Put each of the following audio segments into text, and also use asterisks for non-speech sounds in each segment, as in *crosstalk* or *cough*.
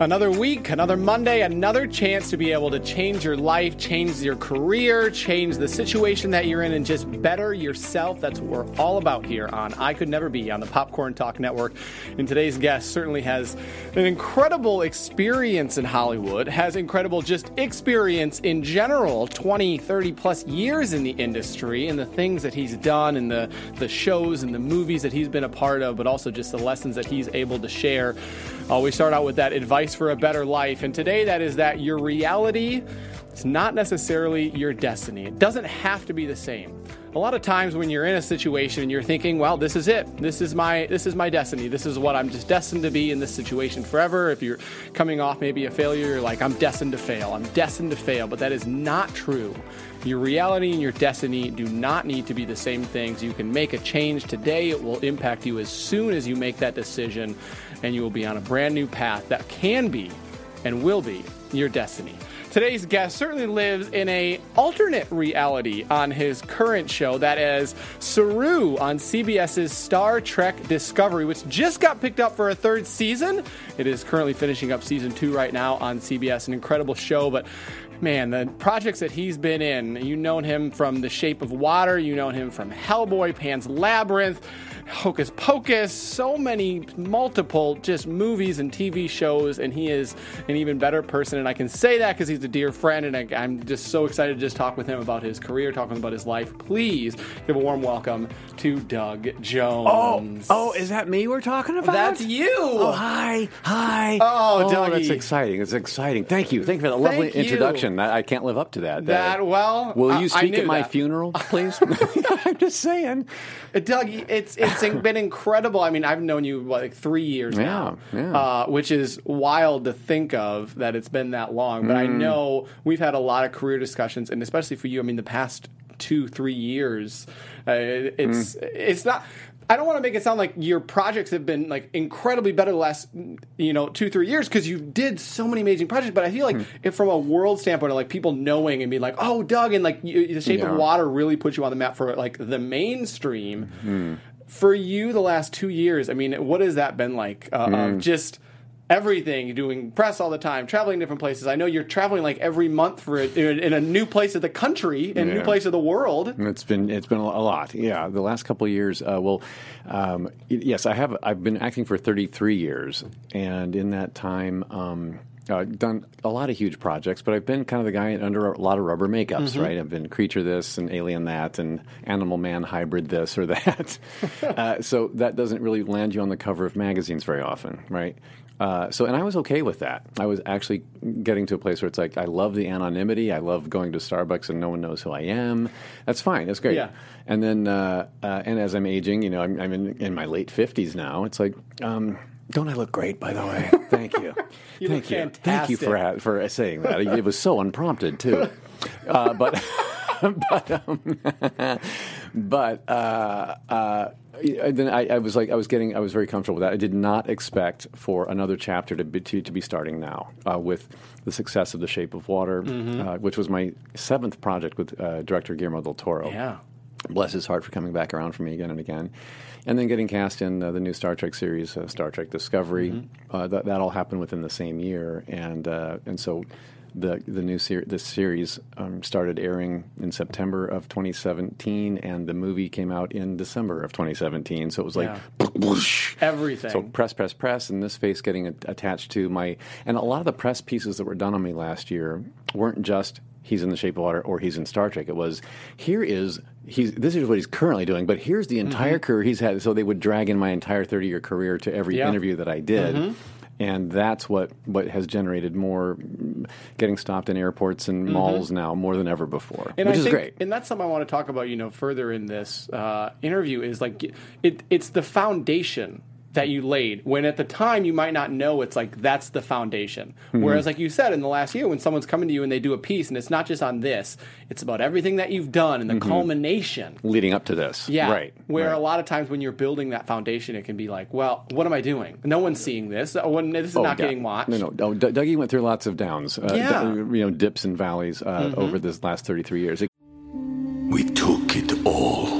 Another week, another Monday, another chance to be able to change your life, change your career, change the situation that you're in, and just better yourself. That's what we're all about here on I Could Never Be on the Popcorn Talk Network. And today's guest certainly has an incredible experience in Hollywood, has incredible just experience in general 20, 30 plus years in the industry, and the things that he's done, and the, the shows and the movies that he's been a part of, but also just the lessons that he's able to share. Uh, we start out with that advice for a better life. And today, that is that your reality is not necessarily your destiny. It doesn't have to be the same. A lot of times when you're in a situation and you're thinking, well, this is it. This is my this is my destiny. This is what I'm just destined to be in this situation forever. If you're coming off maybe a failure, you're like, I'm destined to fail. I'm destined to fail. But that is not true. Your reality and your destiny do not need to be the same things. You can make a change today. It will impact you as soon as you make that decision, and you will be on a brand new path that can be and will be your destiny. Today's guest certainly lives in a alternate reality on his current show, that is Saru on CBS's Star Trek Discovery, which just got picked up for a third season. It is currently finishing up season two right now on CBS. An incredible show, but man, the projects that he's been in, you've known him from The Shape of Water, you've known him from Hellboy, Pan's Labyrinth, Hocus Pocus, so many multiple just movies and TV shows, and he is an even better person. And I can say that because he's a dear friend, and I, I'm just so excited to just talk with him about his career, talking about his life. Please give a warm welcome to Doug Oh, Jones. oh, oh is that me we're talking about? That's you. Oh, hi, hi. Oh, oh Dougie. that's exciting. It's exciting. Thank you. Thank you for that lovely you. introduction. I, I can't live up to that. Uh, that, well, Will you speak at my that. funeral, *laughs* please? *laughs* I'm just saying. Doug, it's it's been incredible. I mean, I've known you like three years now, Yeah, yeah. Uh, which is wild to think of that it's been that long. But I Mm. know we've had a lot of career discussions, and especially for you, I mean, the past two three years, uh, it's Mm. it's not. I don't want to make it sound like your projects have been like incredibly better the last, you know, two three years because you did so many amazing projects. But I feel like Mm. if from a world standpoint, of like people knowing and being like, "Oh, Doug," and like you, the Shape Yeah. of Water really put you on the map for like the mainstream Hmm. For you the last two years i mean what has that been like uh, Hmm. of just everything You're doing press all the time traveling different places i know you're traveling like every month for it in, in a new place of the country in a new place of the world It's been it's been a lot. Yeah, the last couple of years. Uh, well, um, yes, I have. I've been acting for 33 years, and in that time. Um, uh, done a lot of huge projects, but I've been kind of the guy under a lot of rubber makeups, Mm-hmm. right? I've been creature this and alien that and animal man hybrid this or that. *laughs* uh, so that doesn't really land you on the cover of magazines very often, right? Uh, so, and I was okay with that. I was actually getting to a place where it's like, I love the anonymity. I love going to Starbucks and no one knows who I am. That's fine. That's great. Yeah. And then, uh, uh, and as I'm aging, you know, I'm, I'm in, in my late 50s now. It's like, um, don't I look great, by the way? *laughs* Thank you. You Thank you. Thank you for, for saying that. It was so unprompted, too. *laughs* Uh, but, *laughs* but, um, but, uh, uh, then I, I was like, I was getting, I was very comfortable with that. I did not expect for another chapter to be, to, to be starting now uh, with the success of The Shape of Water, uh, which was my seventh project with uh, director Guillermo del Toro yeah bless his heart for coming back around for me again and again. And then getting cast in uh, the new Star Trek series, uh, Star Trek Discovery. Uh, that, that all happened within the same year. And, uh, and so the the new ser- this series um, started airing in September of 2017, and the movie came out in December of 2017. So it was like *laughs* whoosh. Everything. So press, press, press, and this face getting a- attached to my. And a lot of the press pieces that were done on me last year weren't just he's in the Shape of Water or he's in Star Trek. It was here is he's this is what he's currently doing, but here's the entire mm-hmm. career he's had. So they would drag in my entire 30 year career to every Yeah. interview that I did. Mm-hmm. And that's what, what has generated more getting stopped in airports and mm-hmm. malls now more than ever before, and which I is think, great. And that's something I want to talk about, you know, further in this uh, interview is like it, it's the foundation that you laid when at the time you might not know it's like that's the foundation. Mm-hmm. Whereas like you said in the last year when someone's coming to you and they do a piece and it's not just on this, it's about everything that you've done and the culmination. Leading up to this. Yeah. Mm-hmm. Right. Where right. a lot of times when you're building that foundation, it can be like, well, what am I doing? No one's seeing this. Uh, When this is Oh, not yeah. getting watched. No, no. Oh, D- Dougie went through lots of downs, uh, Yeah. Mm-hmm. d- you know, dips and valleys uh, over this last 33 years. It- We took it all.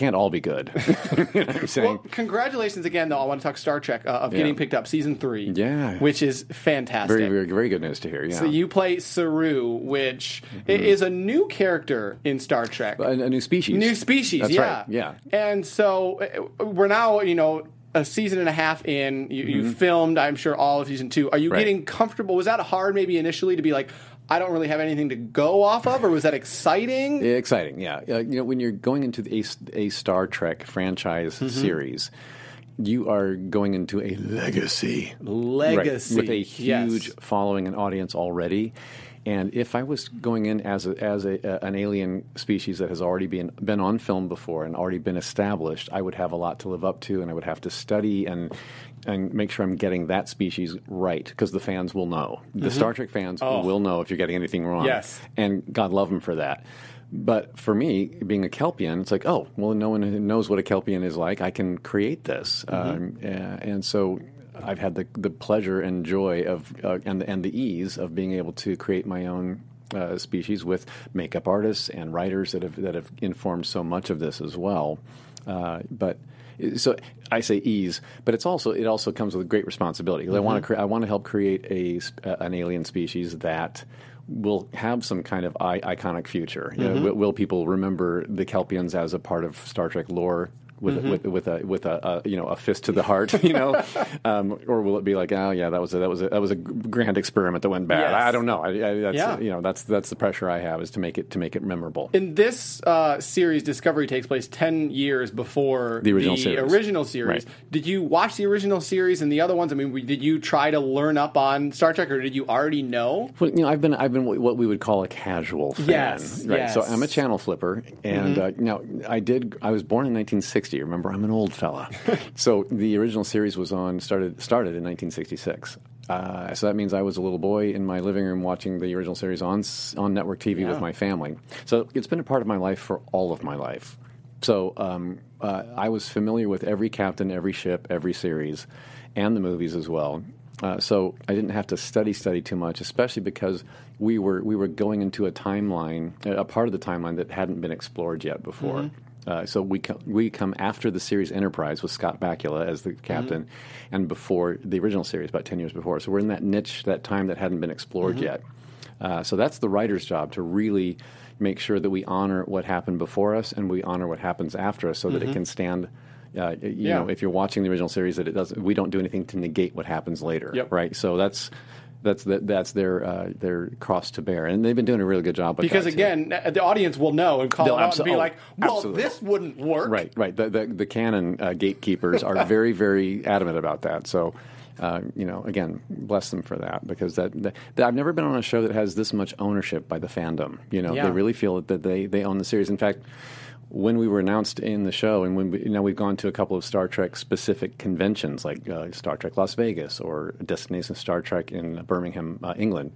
Can't all be good. *laughs* you know I'm saying? Well, congratulations again, though. I want to talk Star Trek uh, of getting picked up, season three. Yeah. which is fantastic. very, very, very good news to hear. Yeah. So you play Saru, which i- is a new character in Star Trek. a, a new species. New species, That's yeah, right. Yeah. And so uh, we're now, you know, a season and a half in. You, you filmed, I'm sure, all of season two. Are you Mm-hmm. Right. getting comfortable? Was that hard, maybe initially, to be like, I don't really have anything to go off of, or was that exciting? Yeah, *laughs* exciting. Yeah, uh, you know, when you're going into a, a Star Trek franchise Mm-hmm. series, you are going into a legacy, Legacy right, with a yes. huge following and audience already. And if I was going in as a, as a, a, an alien species that has already been been on film before and already been established, I would have a lot to live up to, and I would have to study and and make sure I'm getting that species right because the fans will know. The Star Trek fans will know if you're getting anything wrong. Mm-hmm. Oh. Yes. and God love them for that. But for me, being a Kelpian, it's like, oh, well, no one knows what a Kelpian is like. I can create this, um, uh, and so I've had the the pleasure and joy of uh, and the, and the ease of being able to create my own. Uh, species with makeup artists and writers that have that have informed so much of this as well, uh, but so I say ease, but it's also it also comes with great responsibility. 'Cause I want to cre- I want to help create a uh, an alien species that will have some kind of I- iconic future. You know, will, will people remember the Kelpians as a part of Star Trek lore? With, a with with a with a, a you know a fist to the heart you know *laughs* um, or will it be like oh yeah that was a, that was a, that was a grand experiment that went bad Yes. I, don't know I, I, that's Yeah. you know that's that's the pressure I have is to make it to make it memorable In this uh, series, Discovery takes place ten years before The original series. original series. Right. Did you watch the original series and the other ones? I mean, did you try to learn up on Star Trek, or did you already know? Well, you know, I've been I've been what we would call a casual fan. Yes, right. So. I'm a channel flipper, and uh, now I did. I was born in 1960. Remember, I'm an old fella. *laughs* so the original series was on started started in 1966. Uh, so that means I was a little boy in my living room watching the original series on on network TV with my family. So it's been a part of my life for all of my life. So um, uh, I was familiar with every captain, every ship, every series, and the movies as well. Uh, so I didn't have to study study too much, especially because we were we were going into a timeline, a part of the timeline that hadn't been explored yet before. Uh, so we co- we come after the series Enterprise with Scott Bakula as the captain, and before the original series, about ten years before. So we're in that niche, that time that hadn't been explored yet. Uh, so that's the writer's job to really make sure that we honor what happened before us and we honor what happens after us, so that it can stand. Uh, you Yeah. know, if you're watching the original series, that it doesn't. We don't do anything to negate what happens later, Yep. right? So that's that's the, that's their uh, their cross to bear, and they've been doing a really good job. With Because that, too. again, uh, the audience will know and call They'll out and be oh, like, "Well, absolutely. this wouldn't work." Right, right. The the, the canon uh, gatekeepers are very, *laughs* very adamant about that. So, uh, you know, again, bless them for that because that, that, that- I've never been on a show that has this much ownership by the fandom. You know, Yeah. they really feel that they they own the series. In fact. When we were announced in the show, and when we, you know we've gone to a couple of Star Trek specific conventions, like uh, Star Trek Las Vegas or Destination Star Trek in Birmingham, uh, England.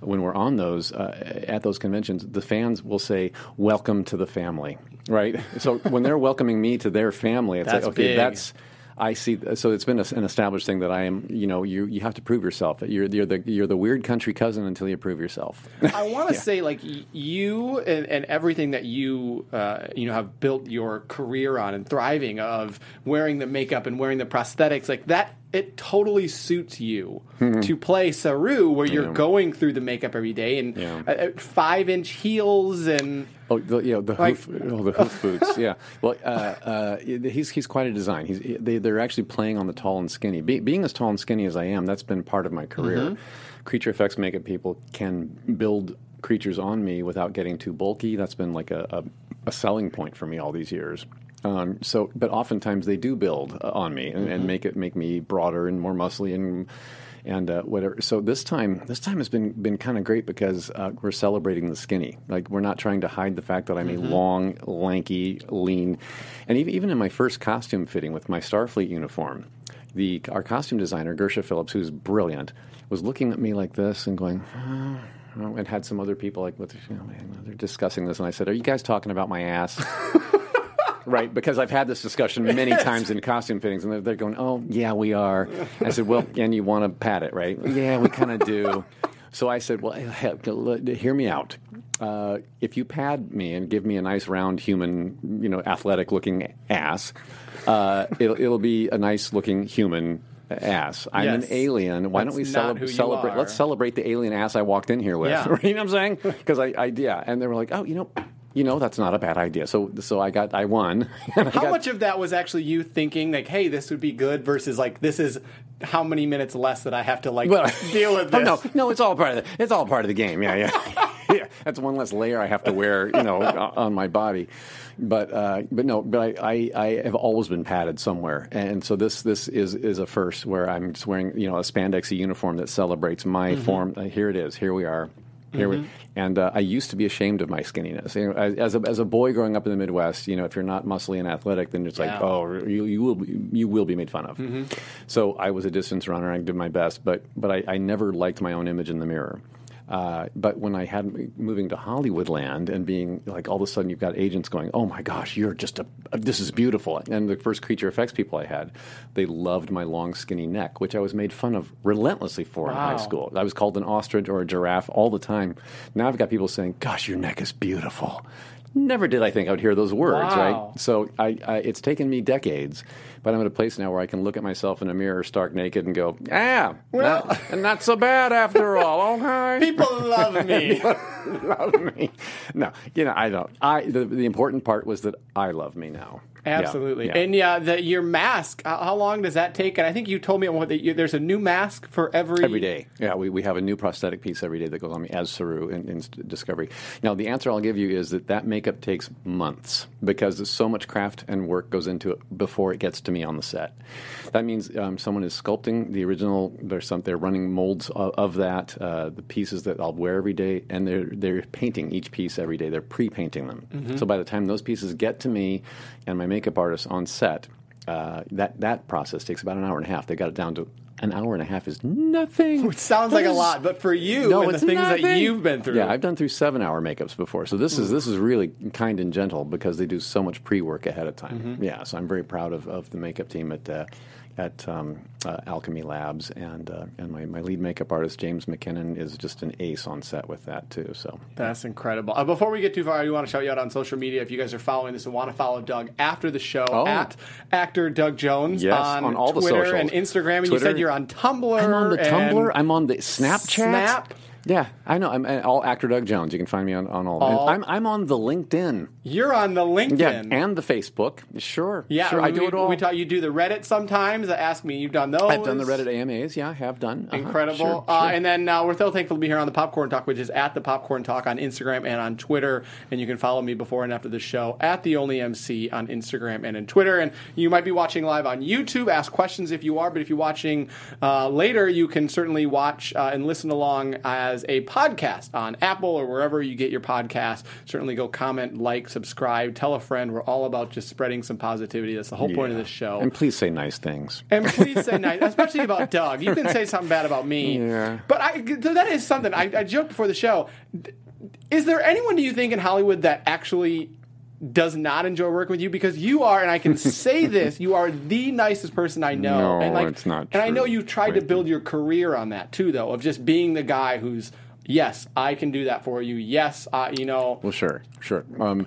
When we're on those uh, at those conventions, the fans will say, "Welcome to the family," right? so when they're welcoming me to their family, it's That's like, okay, big. that's. I see. So it's been a, an established thing that I am. You know, you you have to prove yourself. You're you're the you're the weird country cousin until you prove yourself. *laughs* I want to say, like you and, and everything that you uh, you know have built your career on and thriving of wearing the makeup and wearing the prosthetics, like that. It totally suits you to play Saru, where you're Mm-hmm. Yeah. going through the makeup every day and Yeah. uh, five inch heels and Oh, the, you know, the Like- hoof, oh, the hoof boots. Yeah. Well, uh, uh, he's he's quite a design. He's they, they're actually playing on the tall and skinny. Be, being as tall and skinny as I am, that's been part of my career. Mm-hmm. Creature effects makeup people can build creatures on me without getting too bulky. That's been like a, a, a selling point for me all these years. Um, so, but oftentimes they do build uh, on me and, and make it make me broader and more muscly and and uh, whatever. So this time, this time has been been kind of great because uh, we're celebrating the skinny. Like we're not trying to hide the fact that I'm a long, lanky, lean, and even even in my first costume fitting with my Starfleet uniform, the our costume designer Gersha Phillips, who's brilliant, was looking at me like this and going. "Oh," and had some other people like, what, you know, they're discussing this, and I said, "Are you guys talking about my ass?" *laughs* Right, because I've had this discussion many times in costume fittings, and they're, they're going, "Oh, yeah, we are." I said, "Well, and you want to pat it, right?" Yeah, we kind of do. So I said, "Well, hear me out. Uh, if you pad me and give me a nice round human, you know, athletic-looking ass, uh, it'll, it'll be a nice-looking human." Ass. I'm Yes. an alien. Why don't we That's celeb- who you celebrate? Let's celebrate the alien ass I walked in here with. Yeah. *laughs* you know what I'm saying? Because I, I, yeah. And they were like, oh, you know, you know, that's not a bad idea. So, so I got, I won. *laughs* I How got- much of that was actually you thinking like, "Hey, this would be good," versus like, "This is how many minutes less that I have to like Well, *laughs* deal with *laughs* Oh, this?" no, no, it's all part of the, it's all part of the game. Yeah, yeah, yeah. That's one less layer I have to wear, you know, on my body. But uh, but no, but I, I, I have always been padded somewhere, and so this this is is a first where I'm just wearing you know a spandexy uniform that celebrates my Mm-hmm. form. Uh, here it is. Here we are. Here we, and uh, I used to be ashamed of my skinniness. You know, as, as a as a boy growing up in the Midwest, you know, if you're not muscly and athletic, then it's like, oh, you you will be, you will be made fun of. So I was a distance runner. I did my best, but but I, I never liked my own image in the mirror. Uh, but when I had moving to Hollywood land and being like all of a sudden you've got agents going, oh my gosh, you're just a this is beautiful. And the first creature effects people I had, they loved my long skinny neck, which I was made fun of relentlessly for in high school. I was called an ostrich or a giraffe all the time. Now I've got people saying, gosh, your neck is beautiful. Never did I think I would hear those words, Wow. right? So I, I, it's taken me decades, but I'm at a place now where I can look at myself in a mirror, stark naked, and go, "Ah, not, not so bad after all." *laughs* Okay, People love me. *laughs* love me. No, you know I don't. I the, the important part was that I love me now. Absolutely. yeah. And yeah, the, your mask, how, long does that take? And I think you told me you, there's a new mask for every. Every day. Yeah, we, we have a new prosthetic piece every day that goes on me as Saru in, in Discovery. Now, the answer I'll give you is that that makeup takes months because there's so much craft and work goes into it before it gets to me on the set. That means um, someone is sculpting the original. There's some. They're running molds of, of that. Uh, the pieces that I'll wear every day, and they're they're painting each piece every day. They're pre-painting them. So by the time those pieces get to me and my makeup artist on set, uh, that that process takes about an hour and a half. They got it down to an hour and a half is nothing. Which sounds like a lot, but for you No, and the it's things that you've been through. Yeah, I've done through seven hour makeups before, so this is this is really kind and gentle because they do so much pre work ahead of time. Mm-hmm. Yeah, so I'm very proud of, of the makeup team at uh, at um, uh, Alchemy Labs, and uh, and my, my lead makeup artist James MacKinnon is just an ace on set with that too. So That's incredible. Uh, before we get too far, I do want to shout you out on social media. If you guys are following this and want to follow Doug after the show, Oh. at actor Doug Jones Yes, on, on all the Twitter socials. and Instagram. And you said you're on Tumblr. I'm on the Tumblr. I'm on the Snapchat. Snap. Yeah, I know. I'm uh, all actor Doug Jones. You can find me on, on all. All- I'm I'm on the LinkedIn. You're on the LinkedIn. Yeah, and the Facebook. Sure. Yeah, sure. I do we, it all. We taught you do the Reddit sometimes. Ask me, you've done those. I've done the Reddit AMAs. Yeah, I have done. Uh-huh, Incredible. sure, Uh, sure. and then uh, we're so thankful to be here on the Popcorn Talk, which is at the Popcorn Talk on Instagram and on Twitter. And you can follow me before and after the show at the Only MC on Instagram and in Twitter. And you might be watching live on YouTube. Ask questions if you are, but if you're watching uh, later, you can certainly watch uh, and listen along as as a podcast on Apple or wherever you get your podcast. Certainly go comment, like, subscribe, tell a friend. We're all about just spreading some positivity. That's the whole point of this show. And please say nice things. And please say nice, especially about Doug. You can say something bad about me. Yeah. But I, so that is something. I, I joked before the show. Is there anyone, do you think, in Hollywood that actually does not enjoy working with you? Because you are, and I can *laughs* say this, you are the nicest person I know. No, and like, it's not And I know true. you tried to build your career on that too, though, of just being the guy who's, yes, I can do that for you. Yes, I, you know. Well, sure, sure. Um,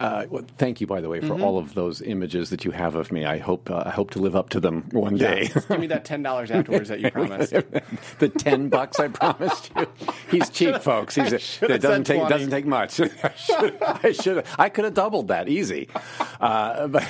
uh, well, thank you, by the way, Mm-hmm. for all of those images that you have of me. I hope uh, I hope to live up to them one day. Give me that ten dollars afterwards that you *laughs* promised. the ten bucks I promised you. He's *laughs* cheap, folks. He's a, it doesn't take 20. doesn't take much. *laughs* I should I should I could have doubled that easy, uh, but.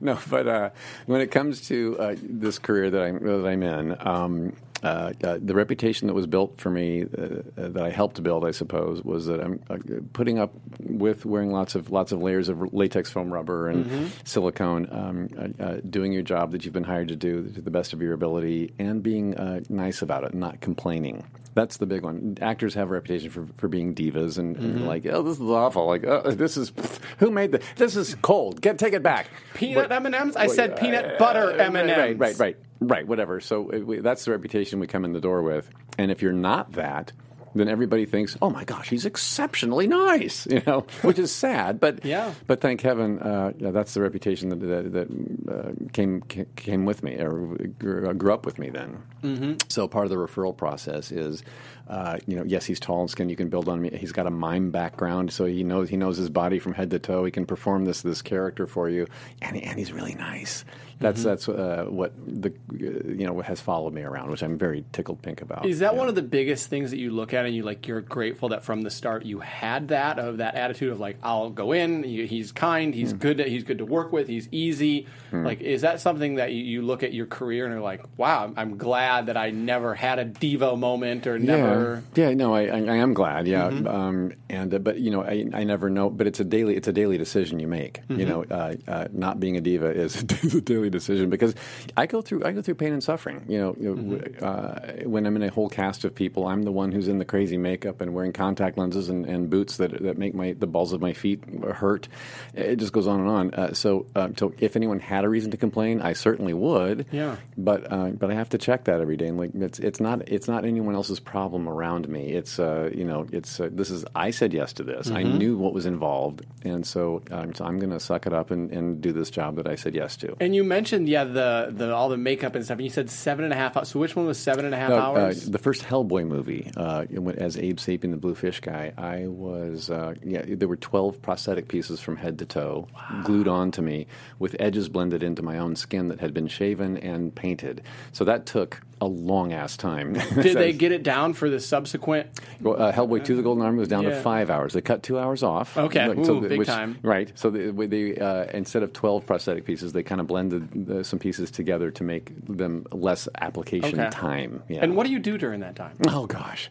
no, but uh, when it comes to uh, this career that I'm that I'm in, um, uh, uh, the reputation that was built for me, uh, uh, that I helped build, I suppose, was that I'm uh, putting up with wearing lots of lots of layers of latex foam rubber and silicone, um, uh, uh, doing your job that you've been hired to do to the best of your ability, and being uh, nice about it, not complaining. That's the big one. Actors have a reputation for, for being divas and, and like, oh, this is awful. Like, oh, this is who made this? this is cold. Get take it back. Peanut M and M's. I said peanut butter M and M's. Right, right, right, right. Whatever. So we, that's the reputation we come in the door with. And if you're not that, then everybody thinks, "Oh my gosh, he's exceptionally nice," *laughs* you know, which is sad. But *laughs* Yeah. but thank heaven, uh, yeah, that's the reputation that that, that uh, came came with me or grew, grew up with me then. Mm-hmm. So part of the referral process is. Uh, you know, yes, he's tall and skinny. You can build on me. He's got a mime background, so he knows he knows his body from head to toe. He can perform this this character for you, and and he's really nice. That's that's uh, what the uh, you know has followed me around, which I'm very tickled pink about. Is that Yeah. one of the biggest things that you look at and you like? You're grateful that from the start you had that of that attitude of like, I'll go in. He's kind. He's good. To, he's good to work with. He's easy. Like, is that something that you, you look at your career and are like, wow, I'm, glad that I never had a Devo moment or never. Yeah, yeah, no, I, I, I am glad. Yeah, Mm-hmm. um, and uh, but you know, I, I never know. But it's a daily, it's a daily decision you make. Mm-hmm. You know, uh, uh, not being a diva is *laughs* a daily decision because I go through, I go through pain and suffering. You know, you know, Mm-hmm. uh, when I'm in a whole cast of people, I'm the one who's in the crazy makeup and wearing contact lenses and, and boots that that make my the balls of my feet hurt. It just goes on and on. Uh, so, uh, so if anyone had a reason to complain, I certainly would. Yeah. But uh, but I have to check that every day. And like it's it's not it's not anyone else's problem around me. It's uh, you know it's uh, this is I said yes to this. I knew what was involved, and so, um, so I'm going to suck it up and, and do this job that I said yes to. And you mentioned, yeah, the, the all the makeup and stuff. And you said seven and a half hours. So which one was seven and a half No, hours? Uh, the first Hellboy movie, uh, as Abe Sapien, the blue fish guy, I was uh, yeah. There were twelve prosthetic pieces from head to toe glued onto me with edges blended into my own skin that had been shaven and painted. So that took a long ass time. *laughs* Did they get it down for the subsequent? Well, uh, Hellboy 2 The Golden Army was down Yeah. to five hours. They cut two hours off. Okay. Ooh, the- big time. Right. So they, they uh, instead of 12 prosthetic pieces, they kind of blended uh, some pieces together to make them less application Okay. time. Yeah. And what do you do during that time? Oh gosh.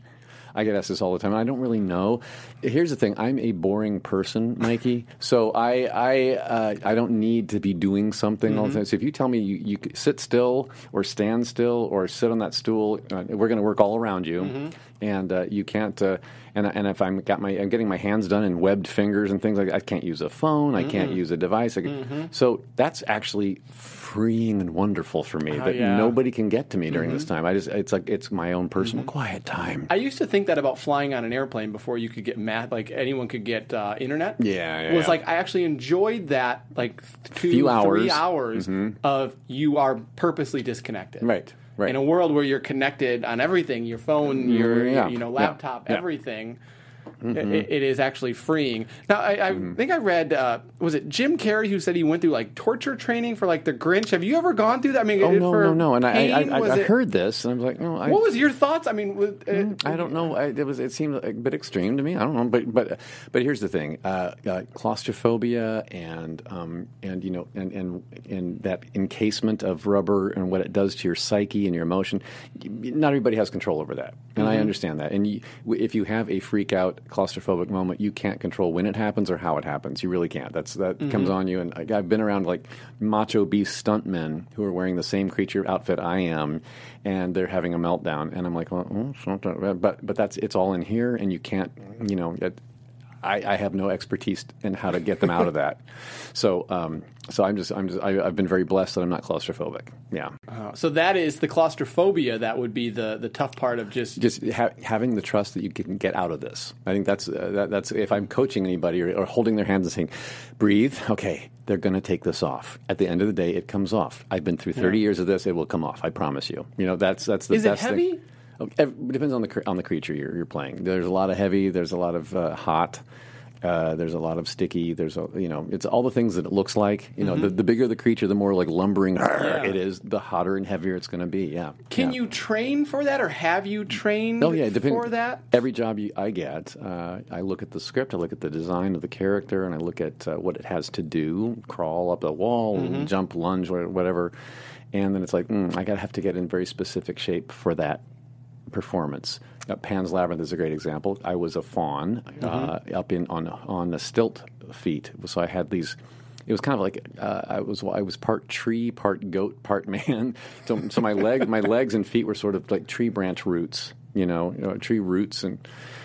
I get asked this all the time. I don't really know. Here's the thing: I'm a boring person, Mikey. *laughs* so I I uh, I don't need to be doing something all the time. So if you tell me you, you sit still or stand still or sit on that stool, uh, we're going to work all around you, and uh, you can't. Uh, and and if I'm got my I'm getting my hands done in webbed fingers and things like that, I can't use a phone. I can't use a device. I can- So that's actually freeing and wonderful for me that yeah. nobody can get to me during this time. I just it's like it's my own personal quiet time. I used to think that about flying on an airplane before you could get math, like anyone could get uh, internet. Yeah, yeah, it was yeah. like I actually enjoyed that, like two, Few hours. three hours of you are purposely disconnected. Right, right. In a world where you're connected on everything, your phone, mm-hmm. your yeah, you know laptop, yeah. everything. It, it is actually freeing. Now, I, I think I read uh, was it Jim Carrey who said he went through like torture training for like the Grinch. Have you ever gone through that? I mean, Oh no, for no, no! And I, I, I, I heard this, and I was like, no, I, What was your thoughts? I mean, was, uh, I don't know. I, it was. It seemed a bit extreme to me. I don't know, but but but here's the thing: uh, uh, claustrophobia and um, and you know and, and and that encasement of rubber and what it does to your psyche and your emotion. Not everybody has control over that, and I understand that. And you, if you have a freak out that claustrophobic moment, you can't control when it happens or how it happens. You really can't. That's that mm-hmm. comes on you. And I, I've been around like macho beast stuntmen who are wearing the same creature outfit I am, and they're having a meltdown. And I'm like, well, oh, it's not that bad. but but that's it's all in here, and you can't, you know. It, I, I have no expertise in how to get them out of that. *laughs* So, um, so I'm just, I'm just, I, I've been very blessed that I'm not claustrophobic. Yeah, Uh, so that is the claustrophobia. That would be the the tough part of just. just ha- having the trust that you can get out of this. I think that's uh, that, that's if I'm coaching anybody or, or holding their hands and saying, "Breathe." Okay, they're going to take this off. At the end of the day, it comes off. I've been through 30 years of this. It will come off. I promise you. You know, that's that's the Is best thing. heavy? Okay, It depends on the on the creature you're, you're playing. There's a lot of heavy. There's a lot of uh, hot. Uh, there's a lot of sticky. There's a you know it's all the things that it looks like. You know the, the bigger the creature, the more like lumbering Mm-hmm. Yeah. it is. The hotter and heavier it's going to be. Yeah. Can Yeah. you train for that, or have you trained Oh yeah, depend- for that? Every job you, I get, uh, I look at the script, I look at the design of the character, and I look at uh, what it has to do: crawl up a wall, Mm-hmm. jump, lunge, whatever. And then it's like, mm, I got to have to get in very specific shape for that performance. Uh, Pan's Labyrinth is a great example. I was a fawn uh, up in on on the stilt feet, so I had these. It was kind of like uh, I was I was part tree, part goat, part *laughs* man. So, so my leg, my legs and feet were sort of like tree branch roots, you know, you know tree roots, and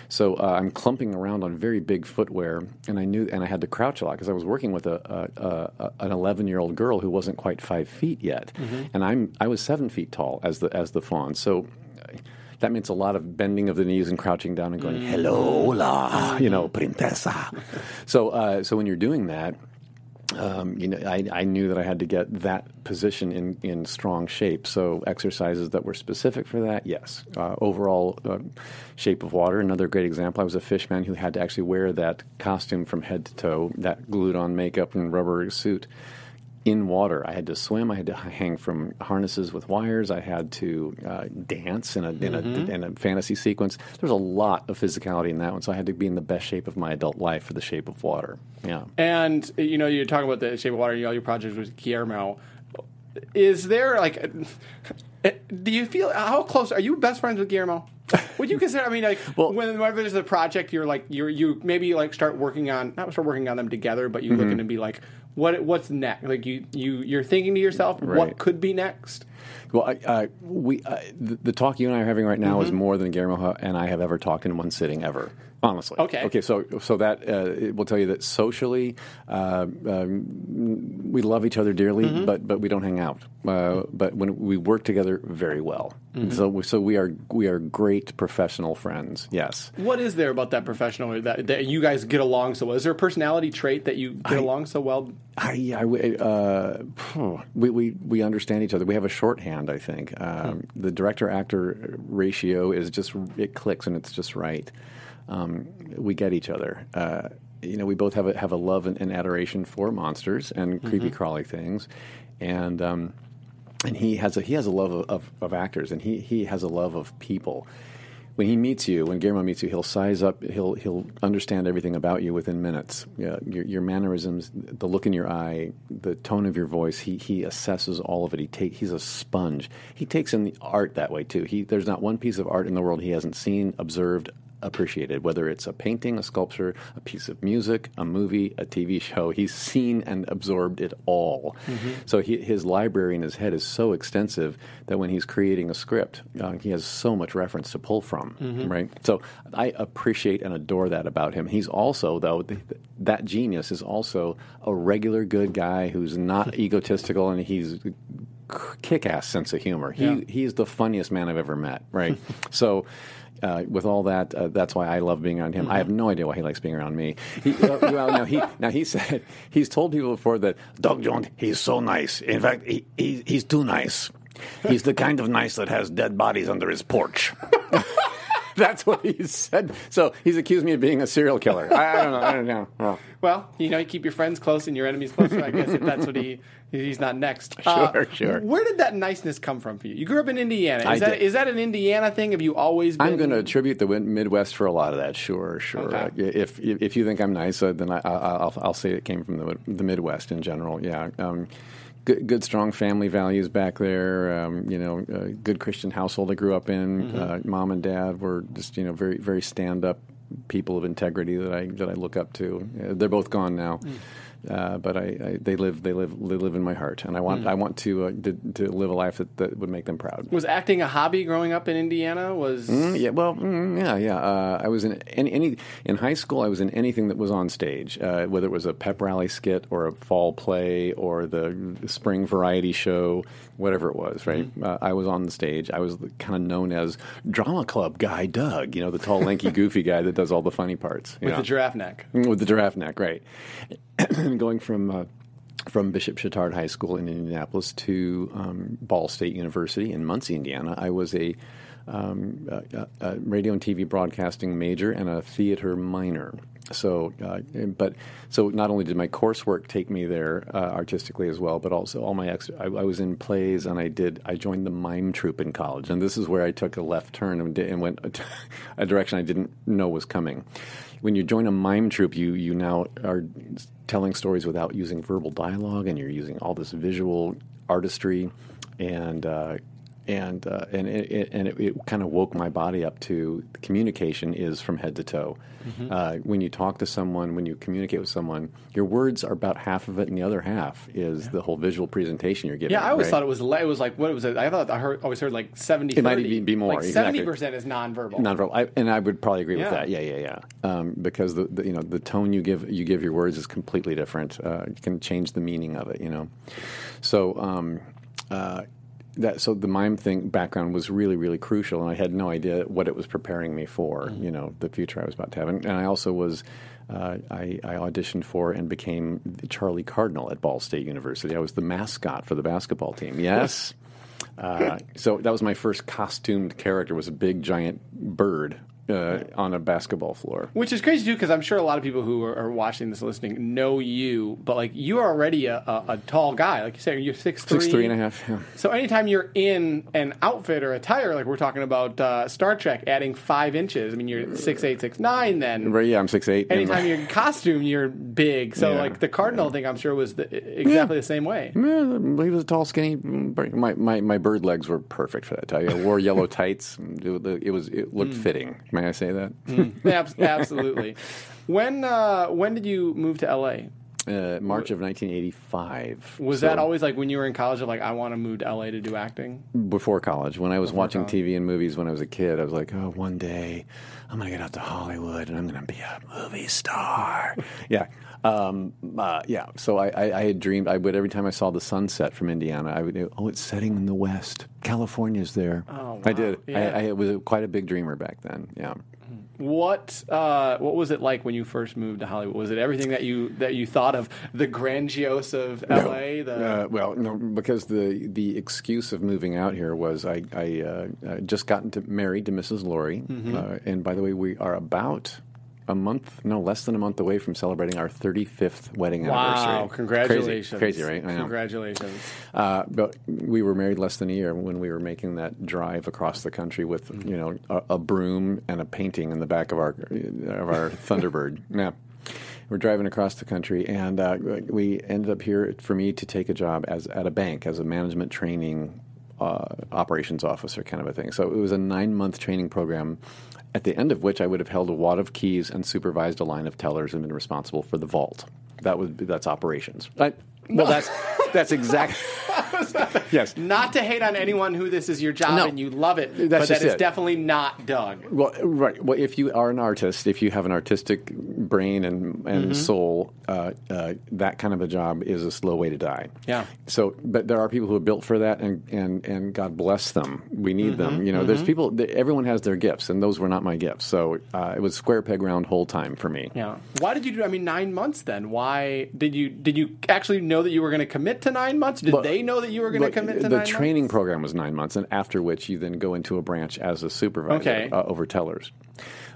so uh, I'm clumping around on very big footwear, and I knew, and I had to crouch a lot because I was working with a, a, a an 11 year old girl who wasn't quite five feet yet, and I'm I was seven feet tall as the as the fawn, so that means a lot of bending of the knees and crouching down and going, "Hello, la," you know, princesa. so, uh, so when you're doing that, um, you know, I, I knew that I had to get that position in, in strong shape. So, exercises that were specific for that, yes. Uh, overall uh, shape of water, another great example. I was a fishman who had to actually wear that costume from head to toe, that glued on makeup and rubber suit in water. I had to swim. I had to *laughs* hang from harnesses with wires. I had to uh, dance in a, in, a, in a fantasy sequence. There's a lot of physicality in that one, so I had to be in the best shape of my adult life for the shape of water. Yeah. And you know, you're talking about the Shape of Water. You know, your project with Guillermo. Is there like, uh, do you feel how close are you best friends with Guillermo? Would you consider? I mean, like, *laughs* Well- whenever there's a project, you're like, you're you maybe like start working on not start working on them together, but you Mm-hmm. looking to be like, what what's next? Like you you you're thinking to yourself, what could be next? Well, I, uh, we uh, the, the talk you and I are having right now Mm-hmm. is more than Guillermo and I have ever talked in one sitting ever. Honestly. Okay. Okay. So, so that uh, it will tell you that socially, uh, um, we love each other dearly, Mm-hmm. but but we don't hang out. Uh, but when we work together very well, Mm-hmm. so we, so we are we are great professional friends. Yes. What is there about that professional that, that you guys get along so well? Is there a personality trait that you get along so well? I, I uh, we, we, we understand each other. We have a shorthand, I think. Um, The director actor ratio is just, it clicks and it's just right. Um, we get each other. Uh, you know, we both have a, have a love and, and adoration for monsters and creepy crawly things. And, um, and he has a he has a love of, of, of actors and he, he has a love of people. When he meets you, when Guillermo meets you, he'll size up. He'll he'll understand everything about you within minutes. Yeah, your, your mannerisms, the look in your eye, the tone of your voice. He he assesses all of it. He take he's a sponge. He takes in the art that way too. He there's not one piece of art in the world he hasn't seen, observed, appreciated. Whether it's a painting, a sculpture, a piece of music, a movie, a TV show, he's seen and absorbed it all. So he, his library in his head is so extensive that when he's creating a script, uh, he has so much reference to pull from. Right. So I appreciate and adore that about him. He's also though th- that genius is also a regular good guy who's not *laughs* egotistical and he's kick-ass sense of humor. He Yeah. he's the funniest man I've ever met. Right. *laughs* so. Uh, with all that, uh, that's why I love being around him. I have no idea why he likes being around me. He, uh, well, now he now he *laughs* said he's told people before that Doug Jones he's so nice. In fact, he, he he's too nice. He's the kind of nice that has dead bodies under his porch. *laughs* *laughs* That's what he said. So he's accused me of being a serial killer. I, I don't know. I don't know. *laughs* Well, Well, you know, you keep your friends close and your enemies closer. I guess if that's what he *laughs* he's not next. Sure, sure. Where did that niceness come from for you? You grew up in Indiana. Is that did. is that an Indiana thing? Have you always been? I'm going to attribute the Midwest for a lot of that. Sure, sure. Okay. Uh, if if you think I'm nice, uh, then I, I, I'll I'll say it came from the the Midwest in general. Yeah. Um, Good, good, strong family values back there. Um, you know, uh, good Christian household I grew up in. Uh, mom and dad were just, you know, very, very stand up people of integrity that I that I look up to. Uh, they're both gone now. Uh, but I, I, they live, they live, they live in my heart, and I want, I want to, uh, to, to live a life that, that would make them proud. Was acting a hobby growing up in Indiana? Was Mm, yeah, well, mm, yeah, yeah. Uh, I was in any, any in high school. I was in anything that was on stage, uh, whether it was a pep rally skit or a fall play or the spring variety show, whatever it was. Right, uh, I was on the stage. I was kind of known as drama club guy Doug. You know, the tall, lanky, *laughs* goofy guy that does all the funny parts. you with know. the giraffe neck? with the giraffe neck, right? *clears throat* Going from. Uh, from Bishop Chatard High School in Indianapolis to um, Ball State University in Muncie, Indiana, I was a, um, a, a radio and TV broadcasting major and a theater minor. So, uh, but so not only did my coursework take me there uh, artistically as well, but also all my ex- I, I was in plays and I did I joined the mime troupe in college, and this is where I took a left turn and, and went *laughs* a direction I didn't know was coming. When you join a mime troupe, you you now are telling stories without using verbal dialogue, and you're using all this visual artistry, and uh, and uh, and it, it, and it, it kind of woke my body up to communication is from head to toe. Mm-hmm. Uh, when you talk to someone, when you communicate with someone, your words are about half of it, and the other half is the whole visual presentation you're giving. Yeah, I always right? thought it was it was like what was it? I thought I heard always heard like 70 It might even be more, Like exactly. 70% is nonverbal. Nonverbal, I, and I would probably agree Yeah. with that. Yeah, yeah, yeah. Um, because the, the you know the tone you give you give your words is completely different. Uh, you can change the meaning of it. You know, so um, uh, that so the mime thing background was really really crucial, and I had no idea what it was preparing me for. Mm-hmm. You know, the future I was about to have, and, and I also was. Uh, I, I auditioned for and became Charlie Cardinal at Ball State University. I was the mascot for the basketball team. Yes, *laughs* uh, so that was my first costumed character. Was a big giant bird uh, on a basketball floor. Which is crazy too, because I'm sure a lot of people who are, are watching this, listening, know you. But like, you are already a, a, a tall guy. Like you said, you're six three. Six three and a half. Yeah. So anytime you're in an outfit or attire, like we're talking about uh, Star Trek, adding five inches. I mean, you're six eight, six nine. Then Right, yeah, I'm six eight. anytime you're in costume, you're big. So Yeah. like the cardinal thing, I'm sure was the, exactly the same way. Yeah, he was a tall, skinny. My, my my bird legs were perfect for that. I wore yellow tights. It, it was it looked fitting. May I say that? Abs- absolutely. When uh, when did you move to LA? Uh, March of 1985. Was So- that always like when you were in college? Of like, I want to move to LA to do acting. before college when I was watching college. TV and movies when I was a kid. I was like, oh, one day I'm going to get out to Hollywood and I'm going to be a movie star. *laughs* yeah. Um, uh, yeah. So I, I, I had dreamed, I would, every time I saw the sunset from Indiana, I would, oh, it's setting in the west. California's there. Oh, wow. I did. Yeah. I, I was quite a big dreamer back then. Yeah. What uh, what was it like when you first moved to Hollywood? Was it everything that you that you thought of the grandiose of LA? The Uh, well, no, because the the excuse of moving out here was I, I uh, just gotten to, married to Mrs. Laurie, Mm-hmm. uh, and by the way, we are about a month, no, less than a month away from celebrating our 35th wedding anniversary. wow! Congratulations! Crazy, crazy right? I. Congratulations! Uh, but we were married less than a year when we were making that drive across the country with Mm-hmm. you know a, a broom and a painting in the back of our of our *laughs* Thunderbird. Yeah. We're driving across the country, and uh, we ended up here for me to take a job as at a bank as a management training uh, operations officer, kind of a thing. So it was a nine month training program. At the end of which, I would have held a wad of keys and supervised a line of tellers and been responsible for the vault. That was that's operations. I, well, that's that's exactly *laughs* yes. Not to hate on anyone who this is your job No. and you love it, but that just is it. definitely not Doug. Well, right. Well, if you are an artist, if you have an artistic brain and and Mm-hmm. soul, uh, uh, that kind of a job is a slow way to die. Yeah. So, but there are people who are built for that, and and and God bless them. We need Mm-hmm. them. You know, there's people. th- Everyone has their gifts, and those were not my gifts. So uh, it was square peg round hole time for me. Yeah. Why did you do? I mean, nine months. Then why did you did you actually know that you were going to commit to nine months? Did they know that you were going to commit to the training months? program was nine months, and after which you then go into a branch as a supervisor Okay. uh, over tellers.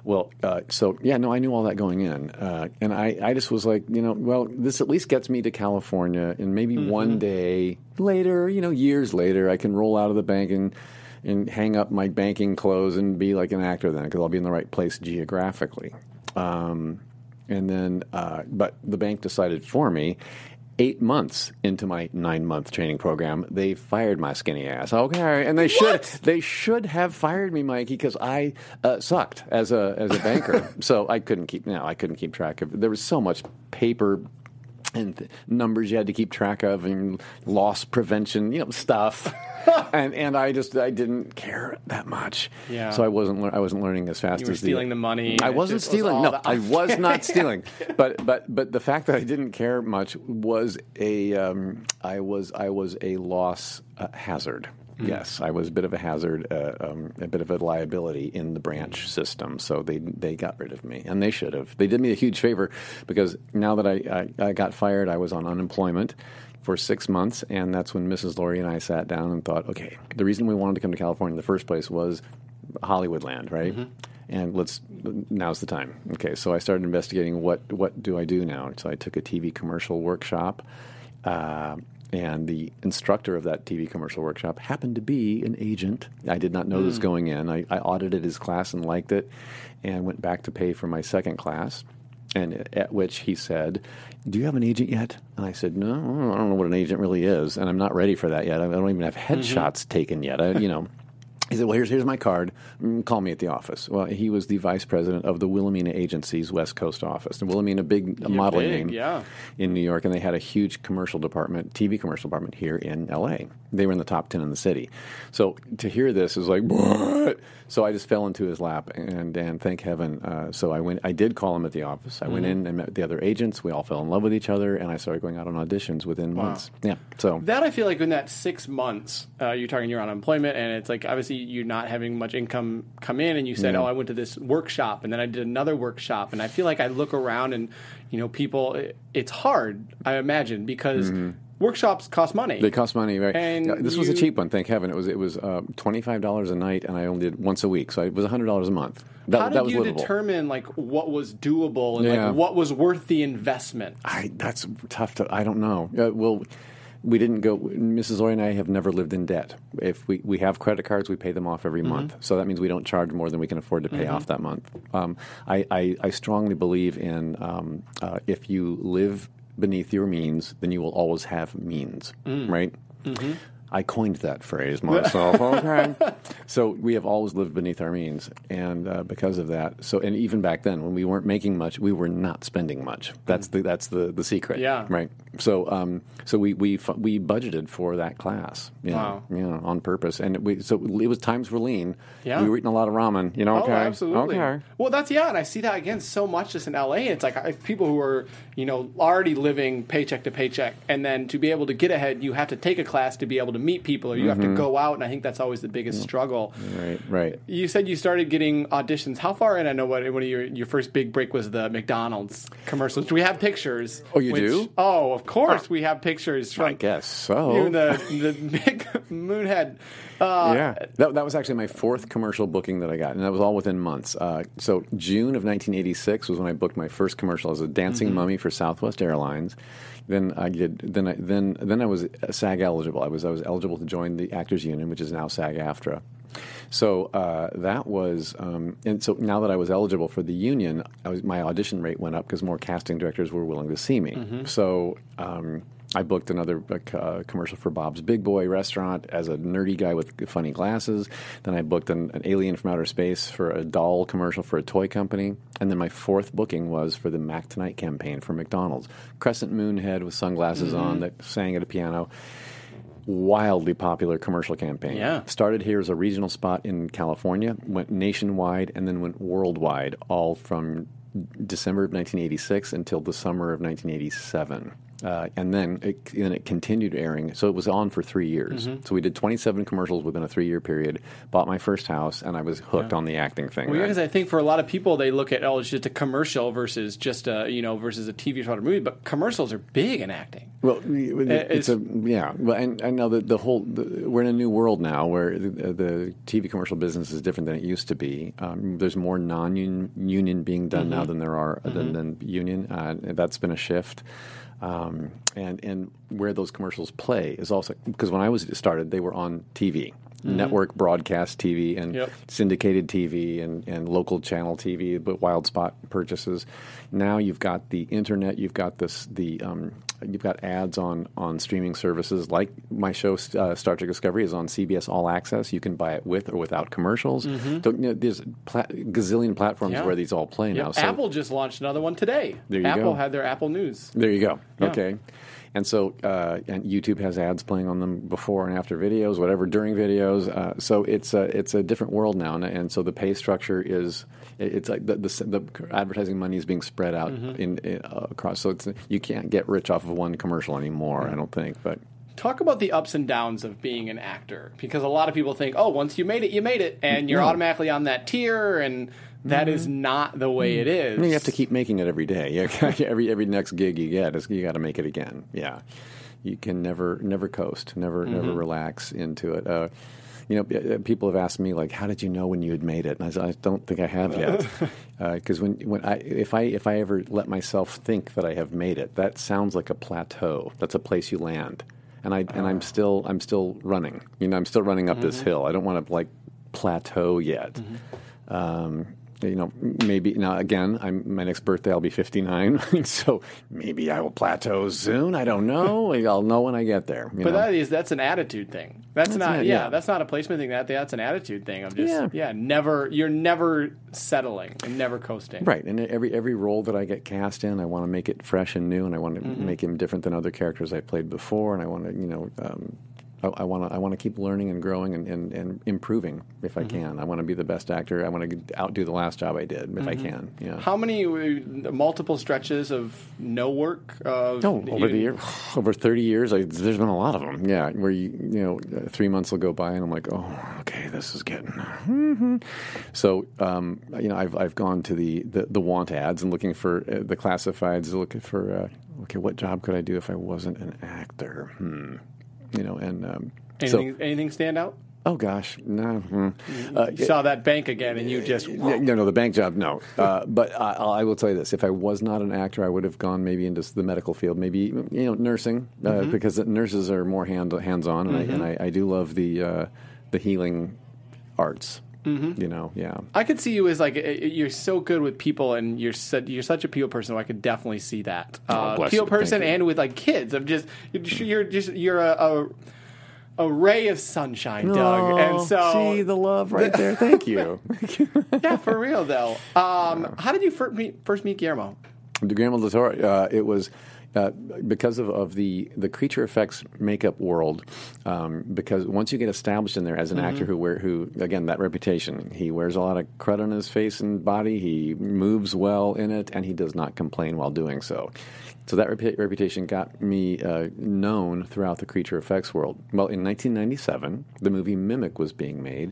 Well, uh, so yeah, no, I knew all that going in, uh, and I, I just was like, you know, well, this at least gets me to California, and maybe Mm-hmm. one day later, you know, years later, I can roll out of the bank and and hang up my banking clothes and be like an actor then, because I'll be in the right place geographically. Um, and then, uh, but the bank decided for me. Eight months into my nine month training program, they fired my skinny ass. Okay, and they should they should have fired me, Mikey, because I uh, sucked as a as a banker. *laughs* so I couldn't keep no, I couldn't keep track of. There was so much paper and numbers you had to keep track of and loss prevention, you know, stuff. *laughs* and and I just I didn't care that much. Yeah. So I wasn't I wasn't learning as fast as You were as stealing the money, I wasn't just was stealing. no, the- I was *laughs* not stealing. But but but the fact that I didn't care much was a um, I was I was a loss uh, hazard. Mm. Yes, I was a bit of a hazard, uh, um, a bit of a liability in the branch system. So they they got rid of me, and they should have. They did me a huge favor because now that I, I, I got fired, I was on unemployment for six months, and that's when Mrs. Laurie and I sat down and thought, okay, the reason we wanted to come to California in the first place was Hollywood land, right? And let's now's the time. Okay, so I started investigating what what do I do now? So I took a TV commercial workshop. Uh, and the instructor of that TV commercial workshop happened to be an agent. I did not know this hmm. going in. I, I audited his class and liked it, and went back to pay for my second class. And at which he said, "Do you have an agent yet?" And I said, "No, I don't know what an agent really is, and I'm not ready for that yet. I don't even have mm-hmm. headshots taken yet. I, you know." He said, "Well, here's here's my card. Mm, Call me at the office." Well, he was the vice president of the Wilhelmina Agency's West Coast office. And Wilhelmina, big modeling big, name yeah. in New York, and they had a huge commercial department, TV commercial department here in L.A. They were in the top ten in the city. So to hear this is like what? So I just fell into his lap, and and thank heaven. Uh, so I went. I did call him at the office. I went Mm-hmm. in and met the other agents. We all fell in love with each other, and I started going out on auditions within months. Yeah. So That I feel like in that six months, uh, you're talking you're on unemployment, and it's like obviously you're not having much income come in, and you said, Yeah. "Oh, I went to this workshop, and then I did another workshop," and I feel like I look around, and you know, people, it, it's hard, I imagine, because workshops cost money. Mm-hmm. They cost money, right? And Yeah, this was a cheap one, thank heaven. It was it was uh, twenty five dollars a night, and I only did once a week, so it was hundred dollars a month. That, How that did was you livable. determine like what was doable and Yeah. like what was worth the investment? I, that's tough to. I don't know. Uh, well, we didn't go. Mrs. Lori and I have never lived in debt. If we, we have credit cards, we pay them off every Mm-hmm. month. So that means we don't charge more than we can afford to pay off that month. Um, I, I, I strongly believe in um, uh, if you live beneath your means, then you will always have means, Mm. right? Mm-hmm. I coined that phrase myself. *laughs* Okay, so we have always lived beneath our means, and uh, because of that, so and even back then when we weren't making much, we were not spending much. That's the that's the the secret. Yeah. right. So um, so we we we budgeted for that class. You Wow. know, you know, on purpose, and we so it was times were lean. Yeah. we were eating a lot of ramen. You know, okay, Oh, absolutely. okay. Well, that's yeah, and I see that again so much just in LA. It's like I, people who are you know already living paycheck to paycheck, and then to be able to get ahead, you have to take a class to be able to meet people, or you Mm-hmm. have to go out. And I think that's always the biggest struggle. Right, right. You said you started getting auditions. How far in? I know what one of your your first big break was the McDonald's commercials. Do we have pictures? Oh, you which- do? Oh, of course we have pictures from I guess so. you and the the *laughs* big moonhead. Uh, yeah, that, that was actually my fourth commercial booking that I got, and that was all within months. Uh, so June of 1986 was when I booked my first commercial as a dancing Mm-hmm. mummy for Southwest Airlines. Then I did. Then I then then I was SAG eligible. I was I was eligible to join the Actors Union, which is now SAG-AFTRA. So uh, that was, um, and so now that I was eligible for the union, I was, my audition rate went up because more casting directors were willing to see me. So um, I booked another uh, commercial for Bob's Big Boy restaurant as a nerdy guy with funny glasses. Then I booked an, an alien from outer space for a doll commercial for a toy company. And then my fourth booking was for the Mac Tonight campaign for McDonald's. Crescent Moon head with sunglasses on that sang at a piano wildly popular commercial campaign. Yeah. Started here as a regional spot in California, went nationwide, and then went worldwide, all from December of 1986 until the summer of 1987. Uh, and then it, then it continued airing. So it was on for three years. Mm-hmm. So we did 27 commercials within a three year period. Bought my first house, and I was hooked on the acting thing. Well, because I think for a lot of people, they look at oh, it's just a commercial versus just a you know versus a TV show or a movie. But commercials are big in acting. Well, it's, it's- a yeah. Well, and I know that the whole the, we're in a new world now where the, the TV commercial business is different than it used to be. Um, there's more non-union being done now than there are than, than union. Uh, that's been a shift. Um, and and where those commercials play is also because when I was started, they were on TV. Network broadcast TV and Yep. syndicated TV and, and local channel TV, but wild spot purchases. Now you've got the internet, you've got this the um, you've got ads on on streaming services like my show uh, Star Trek Discovery is on CBS All Access. You can buy it with or without commercials. Don't- you know, there's pla- gazillion platforms Mm-hmm. Yeah. where these all play Yeah, now. So Apple just launched another one today. There you Apple go. had their Apple News. There you go. Yeah. Okay. And so, uh, and YouTube has ads playing on them before and after videos, whatever during videos. Uh, so it's a it's a different world now, and, and so the pay structure is it's like the the, the advertising money is being spread out Mm-hmm. in, in uh, across. So it's you can't get rich off of one commercial anymore. Mm-hmm. I don't think, but. Talk about the ups and downs of being an actor, because a lot of people think, oh, once you made it, you made it, and you're No. automatically on that tier, and that is mm-hmm. not the way it mm. is. I mean, you have to keep making it every day. *laughs* *laughs* Every every next gig you get is you got to make it again. Yeah, you can never never coast, never never mm-hmm. relax into it. Uh, you know, uh, people have asked me like, "How did you know when you had made it?" And I said, "I don't think I have yet." *laughs* Uh, because when when I if I if I ever let myself think that I have made it, that sounds like a plateau. That's a place you land, and I and I'm ah. still I'm still running. You know, I'm still running up this mm-hmm. hill. I don't want to like plateau yet. Um, you know, maybe now again, I'm my next birthday. I'll be 59, *laughs* so maybe I will plateau soon. I don't know. *laughs* I'll know when I get there. you But know? that is that's an attitude thing. That's, That's not it, yeah, yeah. That's not a placement thing. That that's an attitude thing. of just yeah. Yeah. never you're never settling and never coasting. Right, and every every role that I get cast in, I want to make it fresh and new, and I want to Mm-hmm. make him different than other characters I played before, and I want to, you know, um, I want to I want to keep learning and growing and, and, and improving if Mm-hmm. I can. I want to be the best actor. I want to outdo the last job I did if I can. Yeah. Mm-hmm. How many uh, multiple stretches of no work? Of, Oh, over the year, *sighs* over thirty years, I, there's been a lot of them. Yeah, where you, you know, uh, three months will go by, and I'm like, oh, okay, this is getting. *laughs* mhm. So, um, you know, I've I've gone to the, the, the want ads and looking for uh, the classifieds, looking for uh, okay, what job could I do if I wasn't an actor? Hmm. You know, and um, Anything, so anything stand out? oh gosh, no. hmm. Uh, You saw that bank again, and you just no, no, the bank job, no. Uh, but I, I will tell you this: if I was not an actor, I would have gone maybe into the medical field, maybe you know nursing, uh, Mm-hmm. because nurses are more hand hands on, and, I, and I, I do love the uh, the healing arts. Mm-hmm. You know, yeah. I could see you as like you're so good with people, and you're such, you're such a people person. I could definitely see that uh, Oh, people person, and with like kids. I'm just you're just you're, a, a a ray of sunshine, Doug. and so see the love right there. Thank you. *laughs* yeah, for real though. Um, how did you first meet, first meet Guillermo? The Guillermo del Toro, uh, it was uh, because of, of the, the creature effects makeup world. Um, because once you get established in there as an Mm-hmm. actor who wear who again that reputation, he wears a lot of crud on his face and body. He moves well in it, and he does not complain while doing so. So that repu- reputation got me uh, known throughout the creature effects world. Well, in 1997, the movie Mimic was being made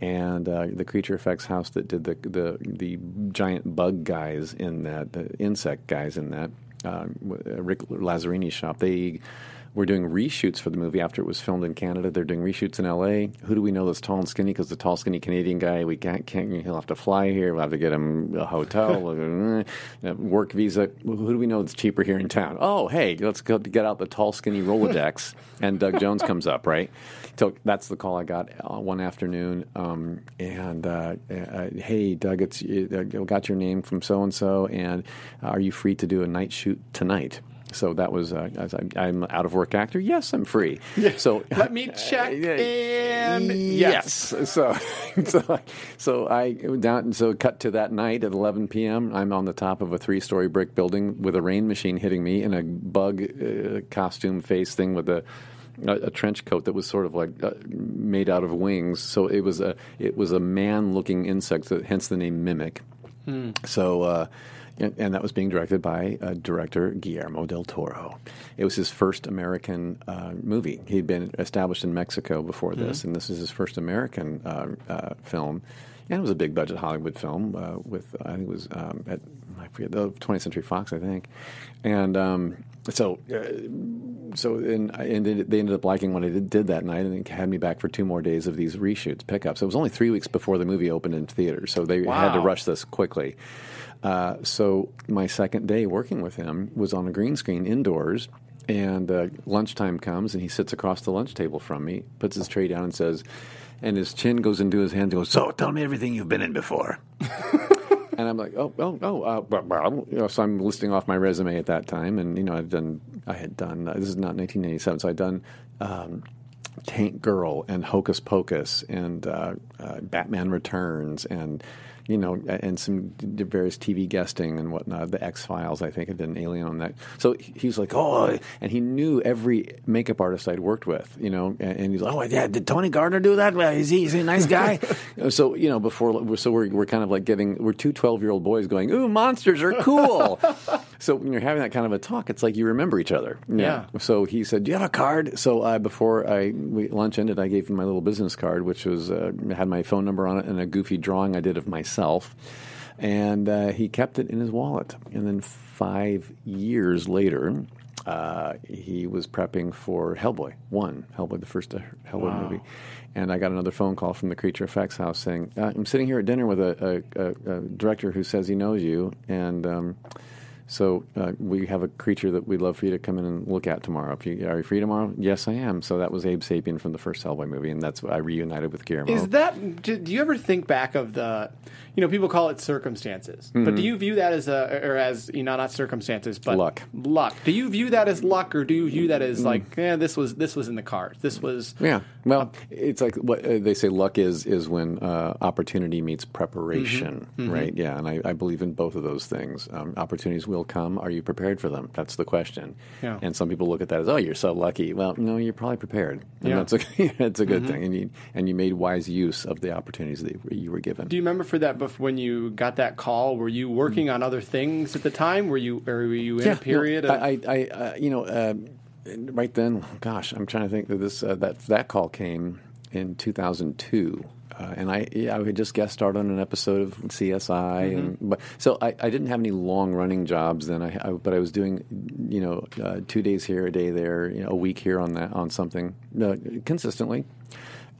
and uh, the creature effects house that did the the the giant bug guys in that, the insect guys in that, uh, Rick Lazzarini shop. They were doing reshoots for the movie after it was filmed in Canada. They're doing reshoots in L.A. Who do we know that's tall and skinny? Because the tall, skinny Canadian guy, we can't, can't. He'll have to fly here. We'll have to get him a hotel, *laughs* uh, work visa. Who do we know that's cheaper here in town? Oh, hey, let's go get out the tall, skinny Rolodex. *laughs* and Doug Jones comes up, right? So that's the call I got uh, one afternoon. Um, and uh, uh, hey, Doug, it's uh, got your name from so and so, and are you free to do a night shoot tonight? So that was uh, was- I'm, I'm out of work actor. Yes, I'm free. So Let me *laughs* check in. Yes. *laughs* So, *laughs* so, so I down. So cut to that night at 11 p.m. I'm on the top of a three-story brick building with a rain machine hitting me in a bug uh, costume face thing with a. A, a trench coat that was sort of like uh, made out of wings, so it was a it was a man-looking insect, so hence the name mimic. So, uh, and, and that was being directed by uh, director Guillermo del Toro. It was his first American uh, movie. He'd been established in Mexico before this, and this is his first American uh, uh, film. And it was a big budget Hollywood film uh, with, I think it was um, at, I forget, the 20th Century Fox, I think. And um, so, uh, so and, and they ended up liking what I did, did that night, and they had me back for two more days of these reshoots, pickups. It was only three weeks before the movie opened in theaters, so they had to rush this quickly. Uh, so my second day working with him was on a green screen indoors, and uh, lunchtime comes, and he sits across the lunch table from me, puts his tray down, and says, and his chin goes into his hand, and goes, "So tell me everything you've been in before." *laughs* and I'm like, oh, oh, oh. Uh, blah, blah. You know, so I'm listing off my resume at that time, and you know, I've done, I had done. Uh, this is not 1987, so I'd done. Um, Tank Girl and Hocus Pocus and uh, uh, Batman Returns and you know and some various TV guesting and whatnot. The X Files, I think, I did an Alien on that. So he was like, oh, and he knew every makeup artist I'd worked with. You know, and, and he's like, oh, yeah, did Tony Gardner do that? Well, is he, is he a nice guy? *laughs* Uh, so you know, before so we're we're kind of like getting we're two 12 year old boys going, ooh, monsters are cool. *laughs* so when you're having that kind of a talk, it's like you remember each other. Yeah. So he said, "Do you have a card?" So uh, before I we, lunch ended, I gave him my little business card, which was uh, had my phone number on it and a goofy drawing I did of myself, and uh, he kept it in his wallet. And then five years later. Uh, he was prepping for Hellboy one, Hellboy the first uh, Hellboy movie, and I got another phone call from the Creature Effects house saying, uh, "I'm sitting here at dinner with a, a, a, a director who says he knows you, and um, so uh, we have a creature that we'd love for you to come in and look at tomorrow. If you, are you free tomorrow? Yes, I am. So that was Abe Sapien from the first Hellboy movie, and that's I reunited with Guillermo. Is that? Do you ever think back of the? You know, people call it circumstances, but do you view that as a or as you know not circumstances, but Mm-hmm. Luck. Luck. Do you view that as luck, or do you view that as like, yeah, this was this was in the cards. This was. Yeah. Well, it's like what uh, they say. Luck is is when uh, opportunity meets preparation, Mm-hmm. right? Yeah, and I, I believe in both of those things. Um, opportunities will come. Are you prepared for them? That's the question. Yeah. And some people look at that as, oh, you're so lucky. Well, no, you're probably prepared, and Yeah. Mm-hmm. that's a *laughs* that's a good thing. And you and you made wise use of the opportunities that you were given. Do you remember for that bef- when you got that call? Were you working on other things at the time? Were you or were you in a period no, of? I, I, uh, you know, uh, right then, gosh, I'm trying to think that this uh, that that call came in 2002. Uh, and I, yeah, I had just guest starred on an episode of CSI, and Mm-hmm. but so I, I didn't have any long running jobs then. I, I but I was doing, you know, uh, two days here, a day there, you know, a week here on that on something uh, consistently.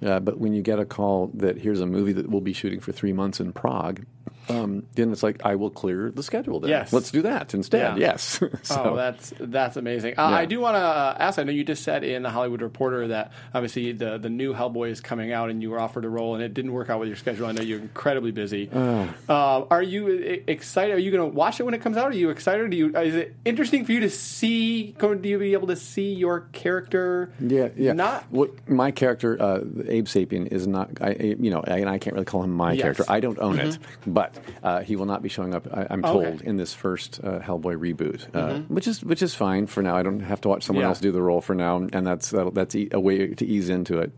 Uh, but when you get a call that here's a movie that we'll be shooting for three months in Prague, um, then it's like I will clear the schedule. Then Yes. let's do that instead. Yeah. Yes. *laughs* so, oh, that's that's amazing. Uh, Yeah. I do want to uh, ask. I know you just said in the Hollywood Reporter that obviously the the new Hellboy is coming out, and you were offered a role, and it didn't work out with your schedule. I know you're incredibly busy. Uh, are you e- excited? Are you going to watch it when it comes out? Are you excited? Do you is it interesting for you to see? Going you be able to see your character? Yeah, yeah. Not what my character, uh, Abe Sapien, is not. I, you know, I, and I can't really call him my Yes. character. I don't own it, but uh, he will not be showing up. I, I'm Okay. told in this first uh, Hellboy reboot, uh, which is which is fine for now. I don't have to watch someone Yeah. else do the role for now, and that's that'll- that's e- a way to ease into it.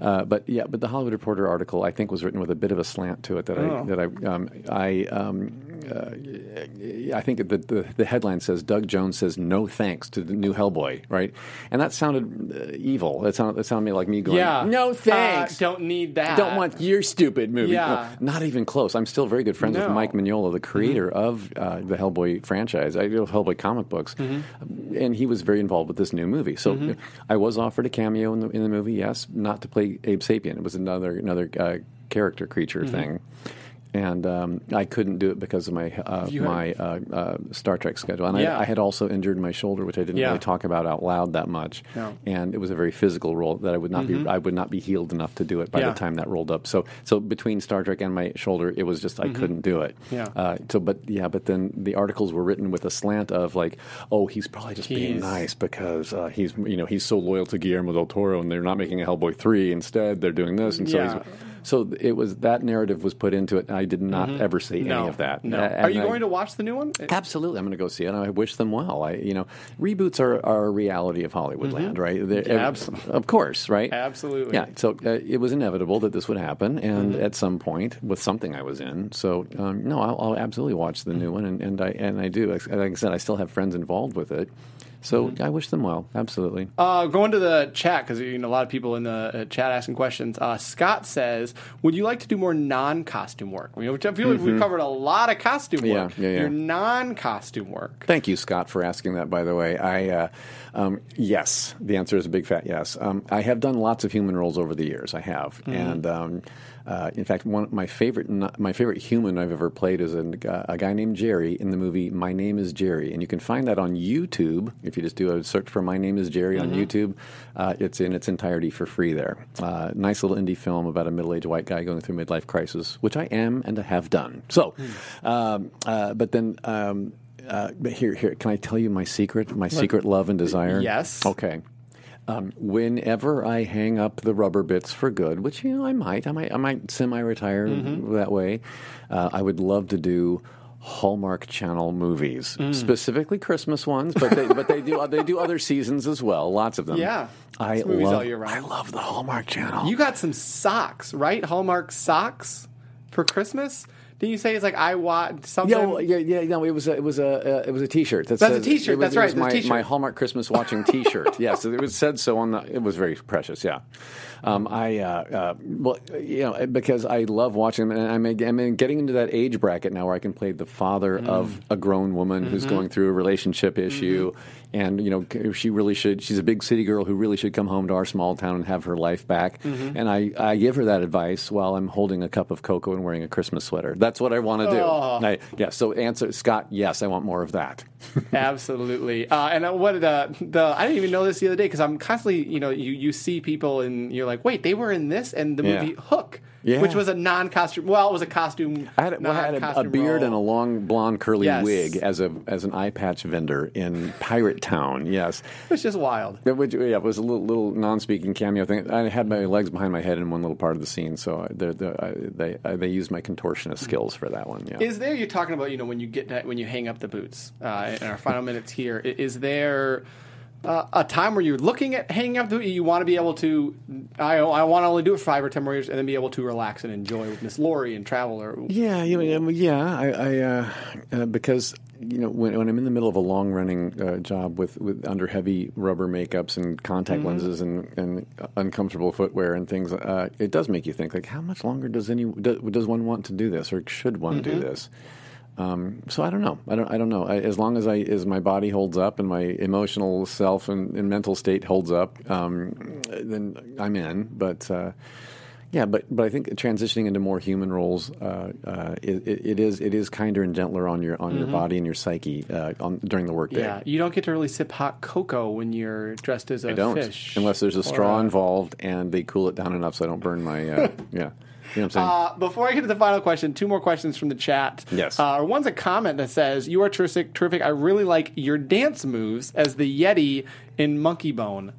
Uh, but yeah, but the Hollywood Reporter article I think was written with a bit of a slant to it that Oh. I that I um, I. Um, I think the, the the headline says Doug Jones says no thanks to the new Hellboy, right? And that sounded uh, evil. That sounded that sounded like me going, yeah. no Uh, thanks. don't need that. Don't want your stupid movie. Yeah. No, not even close. I'm still very good friends No. Mm-hmm. with Mike Mignola, the creator of uh, the Hellboy franchise. I do Hellboy comic books, Mm-hmm. and he was very involved with this new movie. So I was offered a cameo in the in the movie. Yes, not to play Abe Sapien. It was another another uh, character creature Mm-hmm. thing. And um, I couldn't do it because of my uh, my uh, uh, Star Trek schedule, and Yeah. I, I had also injured my shoulder, which I didn't Yeah. really talk about out loud that much. No. And it was a very physical role that I would not be I would not be healed enough to do it by Mm-hmm. Yeah. the time that rolled up. So so between Star Trek and my shoulder, it was just I couldn't do it. Mm-hmm. Yeah. Uh, so but yeah, but then the articles were written with a slant of like, oh, he's probably just being nice because uh, he's you know he's so loyal to Guillermo del Toro, and they're not making a Hellboy three. Instead, they're doing this, and so Yeah. he's. So it was that narrative was put into it. and I did not ever say Mm-hmm. No, any of that. No. Are you I- going to watch the new one? Absolutely, I'm going to go see it. and I wish them well. I, you know, reboots are, are a reality of Hollywood land, right? They're- Mm-hmm. Absolutely. of course, right? Absolutely. Yeah. So uh, it was inevitable that this would happen, and Mm-hmm. at some point with something I was in. So um, no, I'll, I'll absolutely watch the new one, and, and I and I do. Like I said, I still have friends involved with it. So Mm-hmm. I wish them well. Absolutely. Uh, going to the chat because you know a lot of people in the uh, chat asking questions. Uh, Scott says, "Would you like to do more non-costume work?" You know, which I feel like we've covered a lot of costume Mm-hmm. Yeah, work. yeah, yeah. Your non-costume work. Thank you, Scott, for asking that. By the way, I uh, um, yes, the answer is a big fat yes. Um, I have done lots of human roles over the years. I have, and um, uh, in fact, one my favorite my favorite human I've ever played is a, a guy named Jerry in the movie My Name Is Jerry, and you can find that on YouTube. If you just do a search for "My Name Is Jerry" on Mm-hmm. YouTube, uh, it's in its entirety for free there. Uh, nice little indie film about a middle-aged white guy going through midlife crisis, which I am and I have done. So, Hmm. um, uh, but then. Um, uh, but here, here. Can I tell you my secret? My secret love and desire. Yes. Okay. Um, whenever I hang up the rubber bits for good, which you know I might, I might, I might semi-retire Mm-hmm. that way. Uh, I would love to do Hallmark Channel movies, Mm. specifically Christmas ones, but they, but they do they do other seasons as well, lots of them. Yeah. I love all year round. I love the Hallmark Channel. You got some socks, right? Hallmark socks for Christmas. Did you say it's like I want something? Yeah, well, yeah, yeah. No, it was a, it was a uh, it was a T-shirt. That That's a says- T-shirt, it was- that's right, my, T-shirt. my Hallmark Christmas watching *laughs* T-shirt. yes, it was said so on the. It was very precious. Yeah, um, I uh, uh, well, you know, because I love watching them, and I'm I'm getting into that age bracket now where I can play the father Mm. of a grown woman who's Mm-hmm. going through a relationship issue, and you know, she really should. She's a big city girl who really should come home to our small town and have her life back. Mm-hmm. And I I give her that advice while I'm holding a cup of cocoa and wearing a Christmas sweater. That's what I want to do. Oh. I, yeah. So answer Scott. Yes, I want more of that. *laughs* Absolutely. Uh, and uh, what the the I didn't even know this the other day because I'm constantly you know you you see people and you're like wait they were in this and the Yeah. movie Hook Yeah. which was a non costume well it was a costume I had, well, I had a, a beard role. and a long blonde curly Yes. wig as a as an eye patch vendor in Pirate Town. Yes, *laughs* it's just wild. That would- yeah, it was a little, little non-speaking cameo thing. I had my legs behind my head in one little part of the scene, so I- they're, they're, I, they I, they used my contortionist skills for that one. Yeah. Is there you're talking about you know when you get that, when you hang up the boots uh, in our final minutes here, is there uh, a time where you're looking at hanging up the you want to be able to I I want to only do it for five or ten more years and then be able to relax and enjoy with Miss Lori and travel or Yeah, yeah, yeah. yeah I, I uh, uh, because you know when, when I'm in the middle of a long running uh, job with, with under heavy rubber makeups and contact lenses and, and uncomfortable footwear and things, uh, it does make you think like how much longer does any does, does one want to do this or should one do this? Um, so I don't know. I don't. I don't know. I, as long as I as my body holds up and my emotional self and, and mental state holds up, um, then I'm in. But uh, yeah, but but I think transitioning into more human roles, uh, uh, it, it is it is kinder and gentler on your on your body and your psyche uh, on, during the workday. yeah you don't get to really sip hot cocoa when you're dressed as a I don't fish unless there's a straw involved and they cool it down enough so I don't burn my uh, *laughs* yeah. You know what I'm saying? Uh, before I get to the final question, two more questions from the chat. Yes. Uh, one's a comment that says, "You are terrific. Terrific. I really like your dance moves as the Yeti in Monkeybone."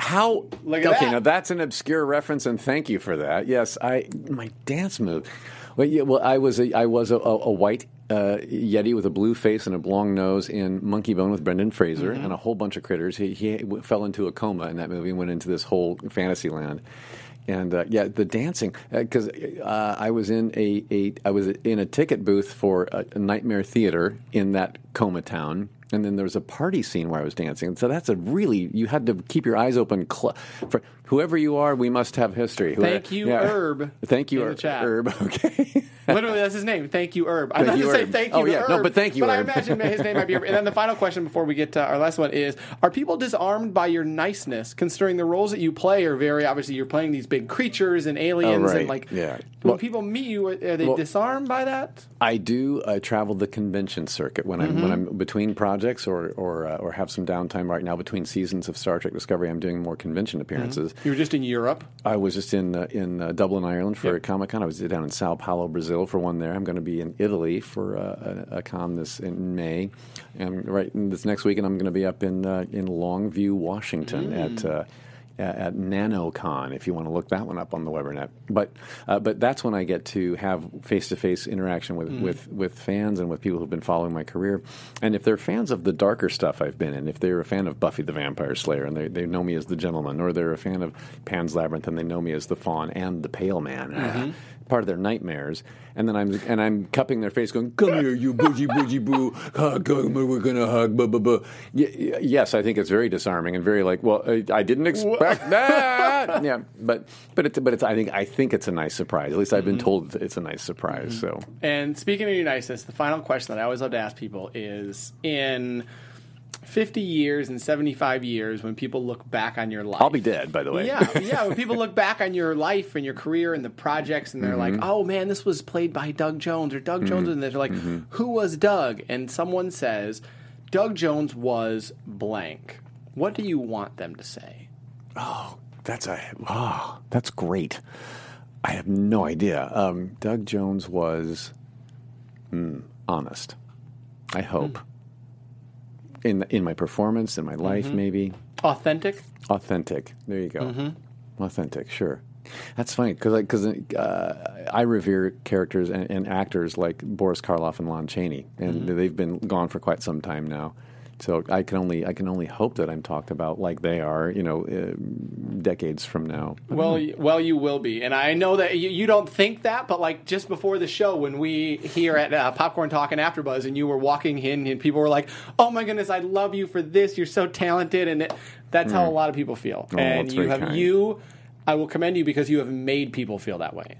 How? Look at okay, that. now that's an obscure reference, and thank you for that. Yes, I my dance move. Well, yeah, well, I was a I was a, a, a white uh, yeti with a blue face and a long nose in Monkeybone with Brendan Fraser Mm-hmm. and a whole bunch of critters. He, he fell into a coma in that movie and went into this whole fantasy land. And uh, yeah, the dancing because uh, I was in a, a I was in a ticket booth for a, a Nightmare Theater in that coma town, and then there was a party scene where I was dancing. And so that's a really you had to keep your eyes open. Cl- for whoever you are, we must have history. Thank you, Herb, Thank you, in Herb. Herb. *laughs* Okay. Literally, that's his name. Thank you, Herb. I'm Thank not you, to say thank you, Oh, yeah. No, but thank you, But I imagine his name might be Herb. And then the final question before we get to our last one is: Are people disarmed by your niceness, considering the roles that you play are very obviously you're playing these big creatures and aliens Oh, right. and like Yeah. when Well- people meet you, are they Well- disarmed by that? I do uh, travel the convention circuit when I'm when I'm between projects or or uh, or have some downtime right now between seasons of Star Trek Discovery. I'm doing more convention appearances. You were just in Europe. I was just in uh, in uh, Dublin, Ireland for a Comic Con. I was down in Sao Paulo, Brazil for one there. I'm going to be in Italy for uh, a, a con this in May, and right in this next weekend I'm going to be up in uh, in Longview, Washington at. At NanoCon, if you want to look that one up on the Webernet, but uh, but that's when I get to have face to face interaction with, with with fans and with people who've been following my career, and if they're fans of the darker stuff I've been in, if they're a fan of Buffy the Vampire Slayer and they, they know me as the Gentleman, or they're a fan of Pan's Labyrinth and they know me as the Faun and the Pale Man, ah, part of their nightmares, and then I'm and I'm cupping their face, going, "Come here, you bougie bougie boo, hug, hug, we're gonna hug." Blah, blah, blah. Y- y- yes, I think it's very disarming and very like, well, I, I didn't expect *laughs* that. yeah, but but it's but it's I think I think it's a nice surprise. At least I've been mm-hmm. told it's a nice surprise. Mm-hmm. So And speaking of your niceness, the final question that I always love to ask people is in 50 years and 75 years when people look back on your life. I'll be dead, by the way. Yeah, yeah. When *laughs* people look back on your life and your career and the projects, and they're Mm-hmm. like, "Oh man, this was played by Doug Jones," or Doug Jones, and they're like, "Who was Doug?" And someone says, Doug Jones was blank, what do you want them to say? Oh, that's a oh, that's great. I have no idea. Um, Doug Jones was mm, honest. I hope in in my performance, in my life, Mhm. maybe Authentic? authentic. There you go. Mhm. Authentic, sure. That's funny because because uh, I revere characters and, and actors like Boris Karloff and Lon Chaney, and Mhm. they've been gone for quite some time now. So I can only I can only hope that I'm talked about like they are, you know, uh, decades from now. Well, y- well, you will be, and I know that you, you don't think that, but like just before the show, when we here at uh, Popcorn Talk and AfterBuzz, and you were walking in, and people were like, "Oh my goodness, I love you for this. You're so talented," and it, that's how Mm. a lot of people feel. Oh, and you have kind. you, I will commend you because you have made people feel that way.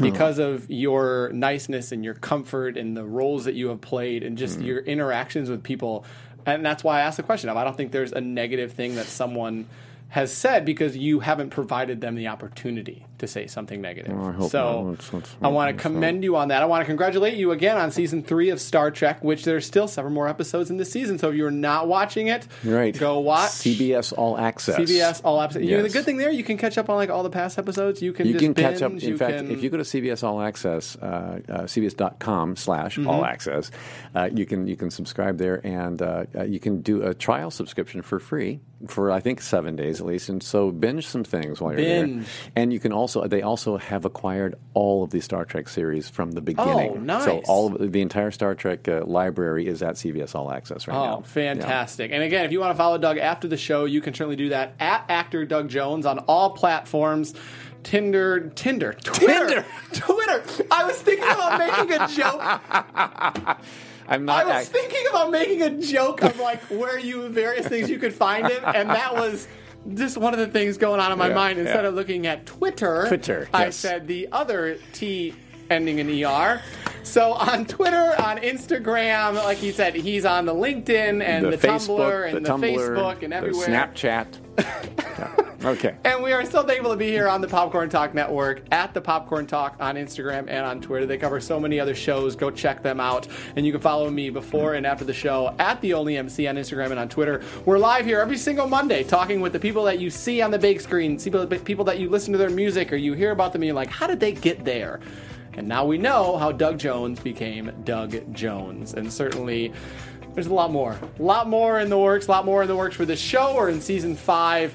Oh. Because of your niceness and your comfort and the roles that you have played and Mm. just your interactions with people. And that's why I asked the question of I don't think there's a negative thing that someone has said because you haven't provided them the opportunity to say something negative. Oh, I hope so not. I want to commend you on that. I want to congratulate you again on season three of Star Trek, which there's still several more episodes in the season. So if you're not watching it, Right. go watch. CBS All Access. CBS all episodes. You know, the good thing there, you can catch up on like all the past episodes. You can you can catch up. In fact, can- if you go to CBS All Access, uh, uh, CBS.com slash Mhm. All Access, uh, you can you can subscribe there, and uh, uh, you can do a trial subscription for free for I think seven days at least, and so binge some things while you're Binge. there. And you can also they also have acquired all of the Star Trek series from the beginning. Oh, nice. So all of the entire Star Trek uh, library is at CBS All Access right oh, now. Oh, fantastic. And again, if you want to follow Doug after the show, you can certainly do that at actor Doug Jones on all platforms. Tinder, Tinder, Twitter, *laughs* Twitter. I was thinking about making a joke. *laughs* I'm not. I was thinking about making a joke of like where you various things you could find him, and that was just one of the things going on in my Yeah, mind. Instead yeah. of looking at Twitter, Twitter, I yes. said the other T ending in er. So on *laughs* Twitter, on Instagram, like he said, he's on the LinkedIn and the, Facebook, Tumblr and the, Tumblr, Facebook and the everywhere. Snapchat. *laughs* Okay. And we are so thankful to be here on the Popcorn Talk Network at the Popcorn Talk on Instagram and on Twitter. They cover so many other shows. Go check them out. And you can follow me before and after the show at the Only MC on Instagram and on Twitter. We're live here every single Monday talking with the people that you see on the big screen, people people that you listen to their music or you hear about them and you're like, how did they get there? And now we know how Doug Jones became Doug Jones. And certainly there's a lot more. A lot more in the works, a lot more in the works for this show or in season five.